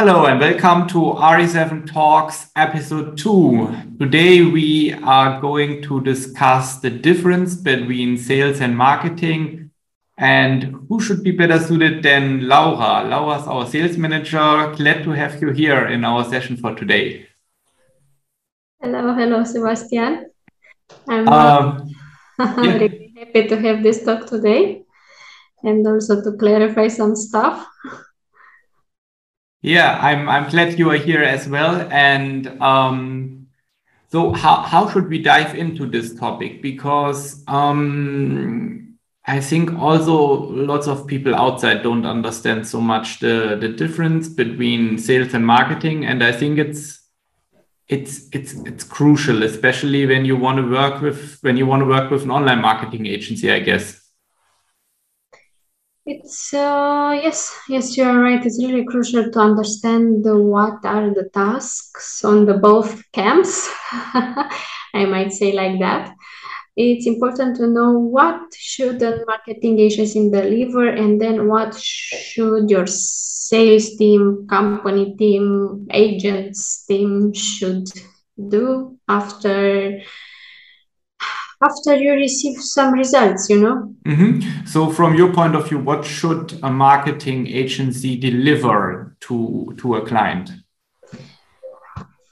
Hello and welcome to RE7 Talks episode 2. Today we are going to discuss the difference between sales and marketing and who should be better suited than Laura. Laura is our sales manager. Glad to have you here in our session for today. Hello, hello, Sebastian. I'm um, yeah. really happy to have this talk today and also to clarify some stuff. Yeah, I'm I'm glad you are here as well. And um, so how how should we dive into this topic? Because um, I think also lots of people outside don't understand so much the the difference between sales and marketing, and I think it's it's it's it's crucial, especially when you want to work with when you want to work with an online marketing agency. I guess. It's uh, yes, yes, you are right. It's really crucial to understand the, what are the tasks on the both camps. I might say like that. It's important to know what should a marketing agency deliver, and then what should your sales team, company team, agents team should do after after you receive some results you know mm-hmm. so from your point of view what should a marketing agency deliver to to a client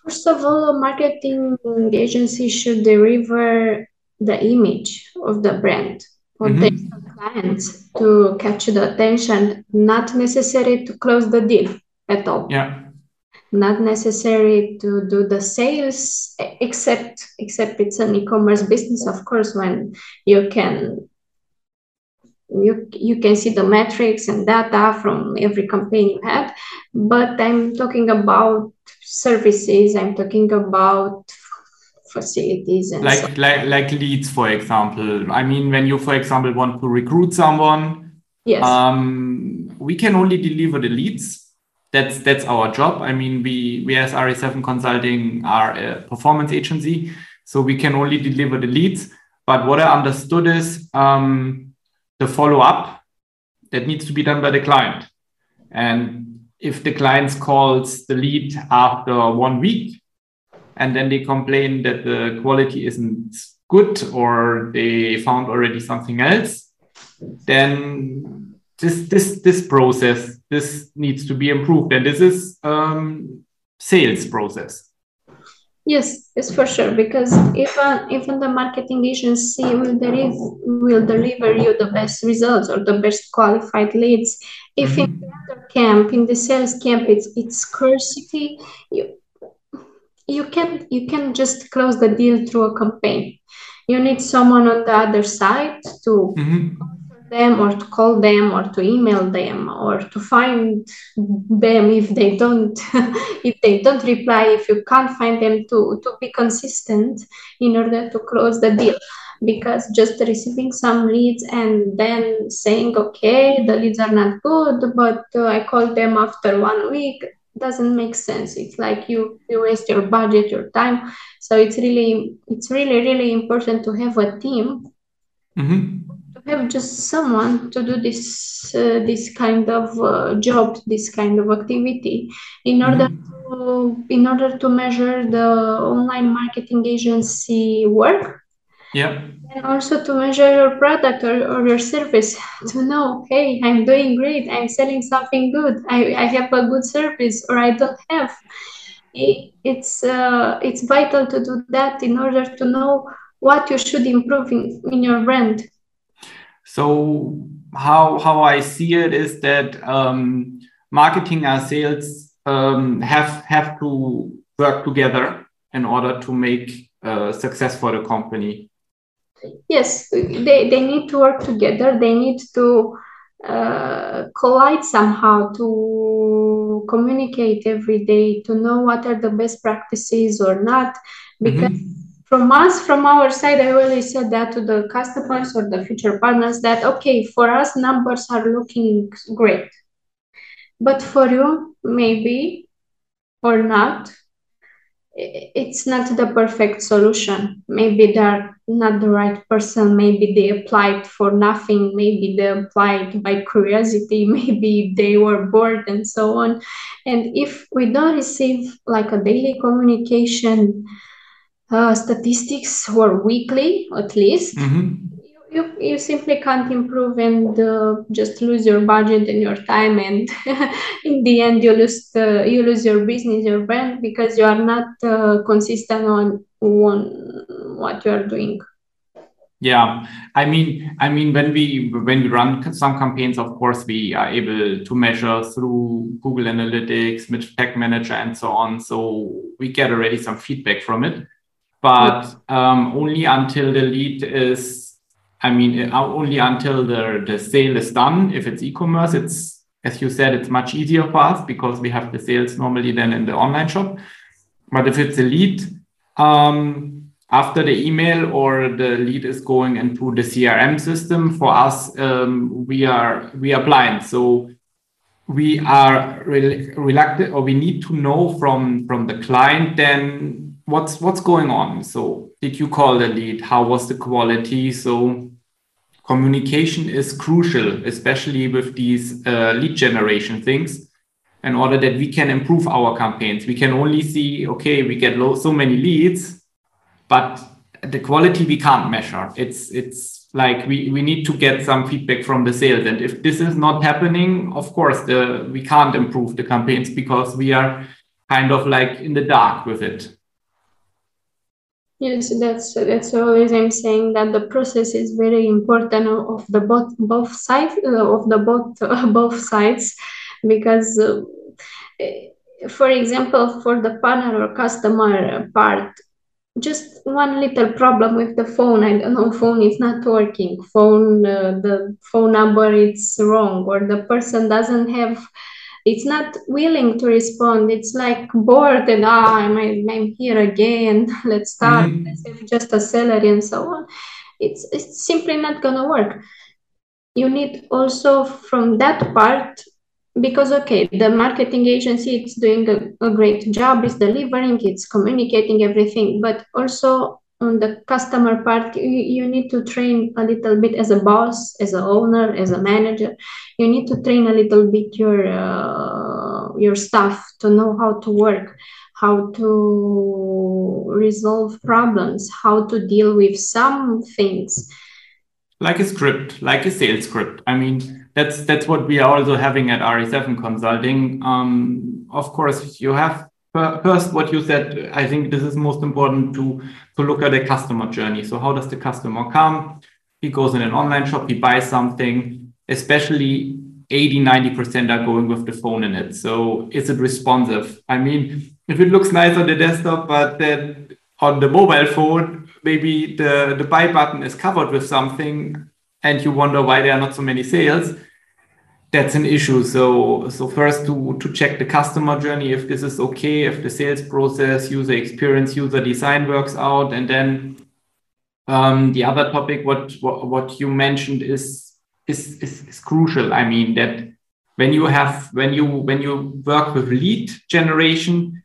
first of all a marketing agency should deliver the image of the brand for mm-hmm. the clients to catch the attention not necessary to close the deal at all yeah not necessary to do the sales except except it's an e-commerce business of course when you can you you can see the metrics and data from every campaign you have. But i'm talking about services i'm talking about facilities and like so. like like leads for example. I mean when you for example want to recruit someone yes. um we can only deliver the leads that's that's our job. I mean, we we as RE7 Consulting are a performance agency, so we can only deliver the leads. But what I understood is um, the follow up that needs to be done by the client, and if the client calls the lead after one week, and then they complain that the quality isn't good or they found already something else, then this this this process this needs to be improved. And this is um, sales process. Yes it's for sure. Because if even even the marketing agency will deliver will deliver you the best results or the best qualified leads if mm-hmm. in the other camp in the sales camp it's it's scarcity you you can you can just close the deal through a campaign. You need someone on the other side to mm-hmm them or to call them or to email them or to find them if they don't if they don't reply if you can't find them to to be consistent in order to close the deal. Because just receiving some leads and then saying okay the leads are not good but uh, i called them after one week doesn't make sense. It's like you you waste your budget your time. So it's really it's really really important to have a team mm-hmm have just someone to do this uh, this kind of uh, job, this kind of activity, in order mm-hmm. to in order to measure the online marketing agency work. Yeah. And also to measure your product or, or your service to know, hey, I'm doing great, I'm selling something good, I, I have a good service, or I don't have. It, it's uh, it's vital to do that in order to know what you should improve in, in your brand so how how I see it is that um, marketing and sales um, have have to work together in order to make uh, success for the company. Yes, they, they need to work together. They need to uh, collide somehow to communicate every day to know what are the best practices or not because mm -hmm from us, from our side, I always said that to the customers or the future partners that, okay, for us, numbers are looking great. But for you, maybe or not, it's not the perfect solution. Maybe they're not the right person maybe they applied for nothing maybe they applied by curiosity maybe they were bored and so on and if we don't receive like a daily communication uh, statistics or weekly at least. Mm-hmm. you, you simply can't improve and uh, just lose your budget and your time and in the end you lose the, you lose your business your brand because you are not uh, consistent on one what you are doing. Yeah. I mean i mean when we when we run some campaigns of course we are able to measure through google analytics tag manager and so on. So we get already some feedback from it but um, only until the lead is i mean uh, only until the the sale is done if it's e-commerce it's as you said it's much easier for us because we have the sales normally than in the online shop but if it's a lead um, after the email or the lead is going into the CRM system, for us, um, we are we are blind. So we are re reluctant, or we need to know from from the client then what's what's going on. So did you call the lead? How was the quality? So communication is crucial, especially with these uh, lead generation things in order that we can improve our campaigns. We can only see, okay, we get low, so many leads, but the quality we can't measure. It's it's like we, we need to get some feedback from the sales. And if this is not happening, of course, the we can't improve the campaigns because we are kind of like in the dark with it. Yes, that's that's always I'm saying that the process is very important of the both both sides uh, of the both both sides because uh, for example for the partner or customer part just one little problem with the phone i don't know phone is not working phone uh, the phone number is wrong or the person doesn't have it's not willing to respond. It's like bored and ah I'm, I'm here again. Let's start. Mm-hmm. let's just a salary and so on. It's it's simply not gonna work. You need also from that part because okay the marketing agency it's doing a, a great job it's delivering it's communicating everything but also on the customer part you, you need to train a little bit as a boss as a owner as a manager. You need to train a little bit your uh, your staff to know how to work how to resolve problems how to deal with some things. Like a script like a sales script. I mean that's that's what we are also having at RE7 Consulting. Um, of course, you have first what you said. I think this is most important to to look at the customer journey. So how does the customer come? He goes in an online shop, he buys something. Especially 80 90% are going with the phone in it. So is it responsive? I mean, if it looks nice on the desktop, but then on the mobile phone, maybe the, the buy button is covered with something and you wonder why there are not so many sales that's an issue. So, so first to, to check the customer journey, if this is okay, if the sales process, user experience, user design works out. And then um, the other topic, what, what, what you mentioned is, is, is, is crucial. I mean, that when you have, when you, when you work with lead generation,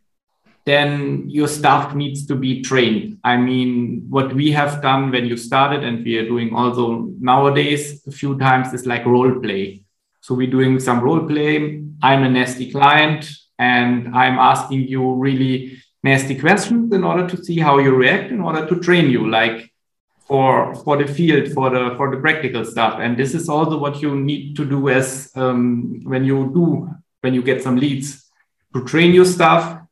then your staff needs to be trained. I mean, what we have done when you started, and we are doing also nowadays a few times, is like role play. So we're doing some role play. I'm a nasty client and I'm asking you really nasty questions in order to see how you react in order to train you like for for the field for the for the practical stuff and this is also what you need to do as um, when you do when you get some leads to train your staff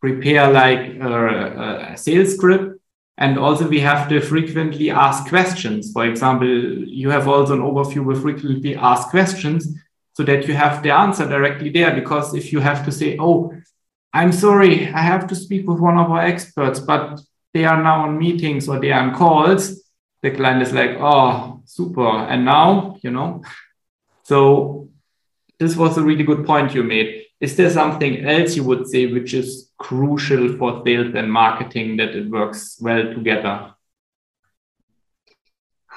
prepare like a, a sales script and also we have to frequently ask questions. For example, you have also an overview with frequently asked questions so that you have the answer directly there. Because if you have to say, oh, I'm sorry, I have to speak with one of our experts, but they are now on meetings or they are on calls, the client is like, oh, super. And now, you know, so this was a really good point you made. Is there something else you would say which is crucial for sales and marketing that it works well together?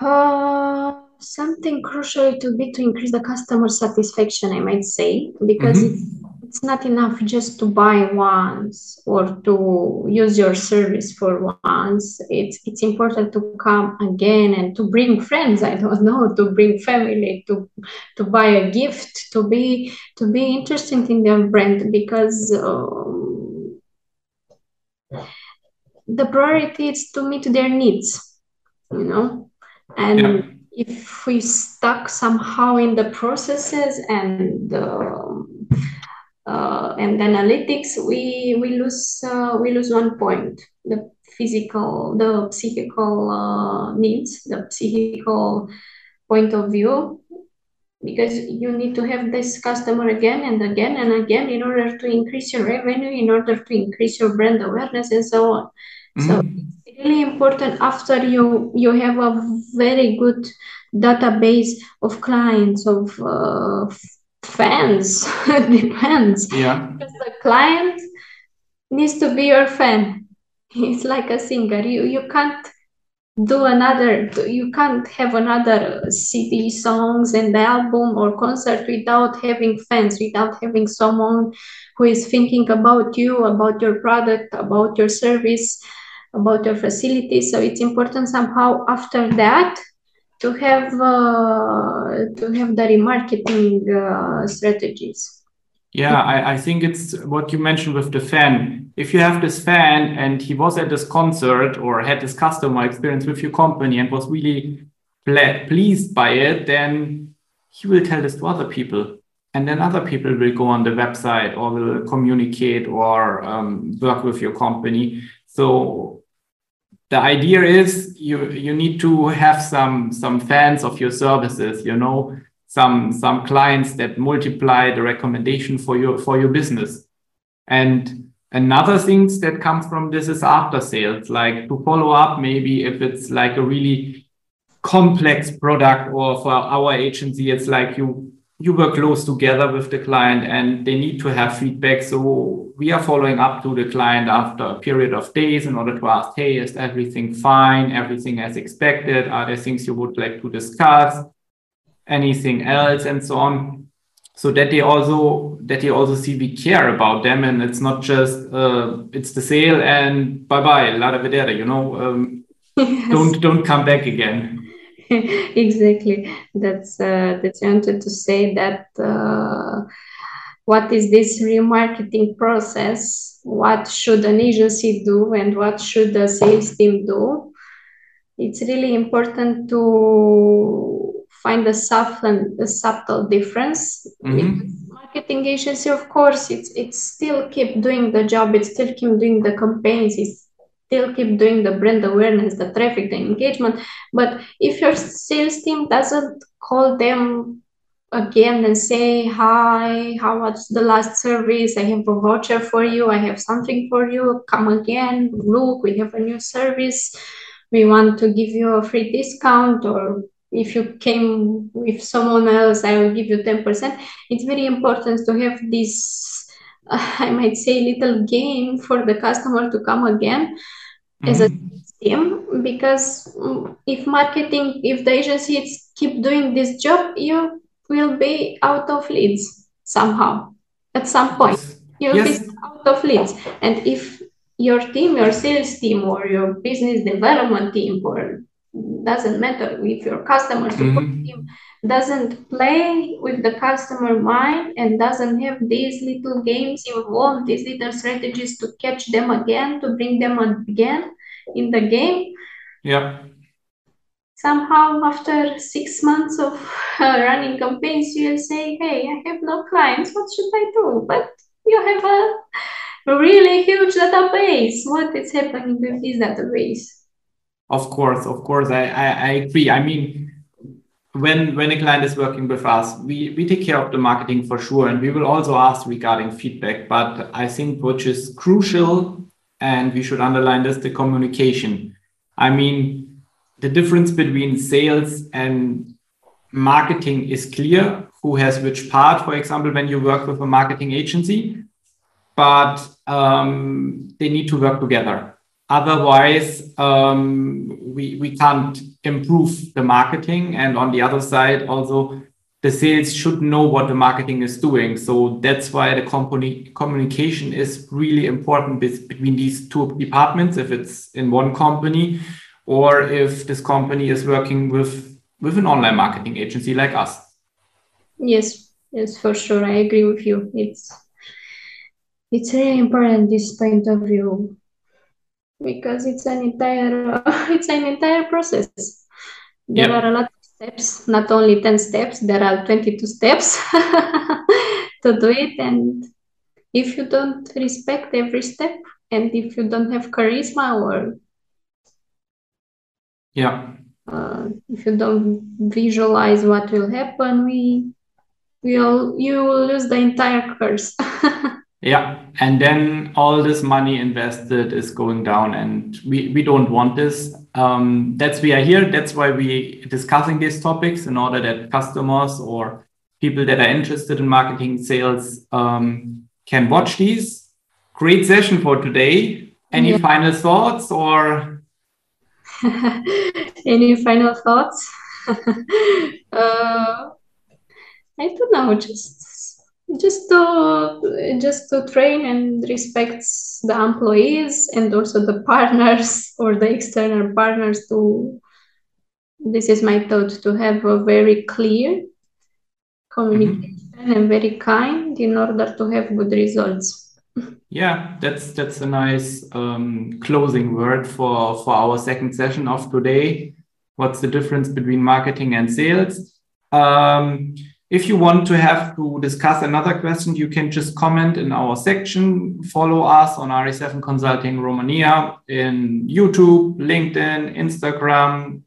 Uh, something crucial to be to increase the customer satisfaction, I might say, because mm-hmm. it's, it's not enough just to buy once or to use your service for once it's it's important to come again and to bring friends i don't know to bring family to to buy a gift to be to be interested in their brand because um, the priority is to meet their needs you know and yeah. if we stuck somehow in the processes and um, uh, and analytics, we we lose uh, we lose one point: the physical, the psychical uh, needs, the psychical point of view, because you need to have this customer again and again and again in order to increase your revenue, in order to increase your brand awareness, and so on. Mm-hmm. So it's really important after you you have a very good database of clients of uh, fans depends yeah because the client needs to be your fan it's like a singer you you can't do another you can't have another cd songs and album or concert without having fans without having someone who is thinking about you about your product about your service about your facility so it's important somehow after that to have uh, to have the remarketing uh, strategies. Yeah, I, I think it's what you mentioned with the fan. If you have this fan and he was at this concert or had this customer experience with your company and was really ple- pleased by it, then he will tell this to other people. And then other people will go on the website or will communicate or um, work with your company. So the idea is you you need to have some some fans of your services you know some some clients that multiply the recommendation for your for your business and another things that comes from this is after sales like to follow up maybe if it's like a really complex product or for our agency it's like you you work close together with the client and they need to have feedback. So we are following up to the client after a period of days in order to ask, hey, is everything fine? Everything as expected? Are there things you would like to discuss? Anything else? And so on. So that they also that they also see we care about them and it's not just uh, it's the sale and bye bye la vedere, you know. Um, yes. Don't don't come back again. exactly. That's uh, that's I wanted to say that. Uh, what is this remarketing process? What should an agency do, and what should the sales team do? It's really important to find a subtle, a subtle difference. Mm-hmm. Marketing agency, of course, it's it's still keep doing the job. It still keep doing the campaigns. It's still keep doing the brand awareness, the traffic, the engagement. But if your sales team doesn't call them again and say, Hi, how was the last service? I have a voucher for you. I have something for you. Come again. Look, we have a new service. We want to give you a free discount or if you came with someone else, I will give you 10%. It's very important to have this I might say, little game for the customer to come again mm-hmm. as a mm-hmm. team. Because mm, if marketing, if the agencies keep doing this job, you will be out of leads somehow at some point. You'll yes. be out of leads. And if your team, your sales team, or your business development team, or doesn't matter if your customer support mm-hmm. team doesn't play with the customer mind and doesn't have these little games involved, these little strategies to catch them again, to bring them again in the game. Yeah. Somehow, after six months of uh, running campaigns, you'll say, Hey, I have no clients. What should I do? But you have a really huge database. What is happening with this database? Of course, of course, I, I, I agree. I mean, when when a client is working with us, we we take care of the marketing for sure, and we will also ask regarding feedback. But I think which is crucial, and we should underline this: the communication. I mean, the difference between sales and marketing is clear. Who has which part? For example, when you work with a marketing agency, but um, they need to work together Otherwise, um, we, we can't improve the marketing. And on the other side, also, the sales should know what the marketing is doing. So that's why the company communication is really important between these two departments. If it's in one company, or if this company is working with with an online marketing agency like us. Yes, yes, for sure. I agree with you. It's it's really important this point of view because it's an entire it's an entire process. There are a lot of steps, not only 10 steps, there are 22 steps to do it. And if you don't respect every step, and if you don't have charisma or yeah uh, if you don't visualize what will happen we will you will lose the entire course yeah and then all this money invested is going down and we we don't want this um, that's we are here. That's why we discussing these topics in order that customers or people that are interested in marketing sales um, can watch these. Great session for today. Any yeah. final thoughts or? Any final thoughts? uh, I don't know. Just just to just to train and respect the employees and also the partners or the external partners to this is my thought to have a very clear communication mm-hmm. and very kind in order to have good results yeah that's that's a nice um, closing word for for our second session of today what's the difference between marketing and sales um, if you want to have to discuss another question, you can just comment in our section. Follow us on RE7 Consulting Romania in YouTube, LinkedIn, Instagram.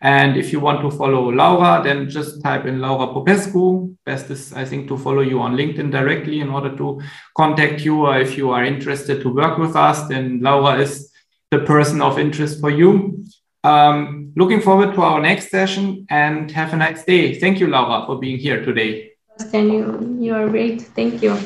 And if you want to follow Laura, then just type in Laura Popescu. Best is, I think, to follow you on LinkedIn directly in order to contact you. Or if you are interested to work with us, then Laura is the person of interest for you. Um, looking forward to our next session and have a nice day. Thank you, Laura, for being here today. Can you? You are great. Thank you.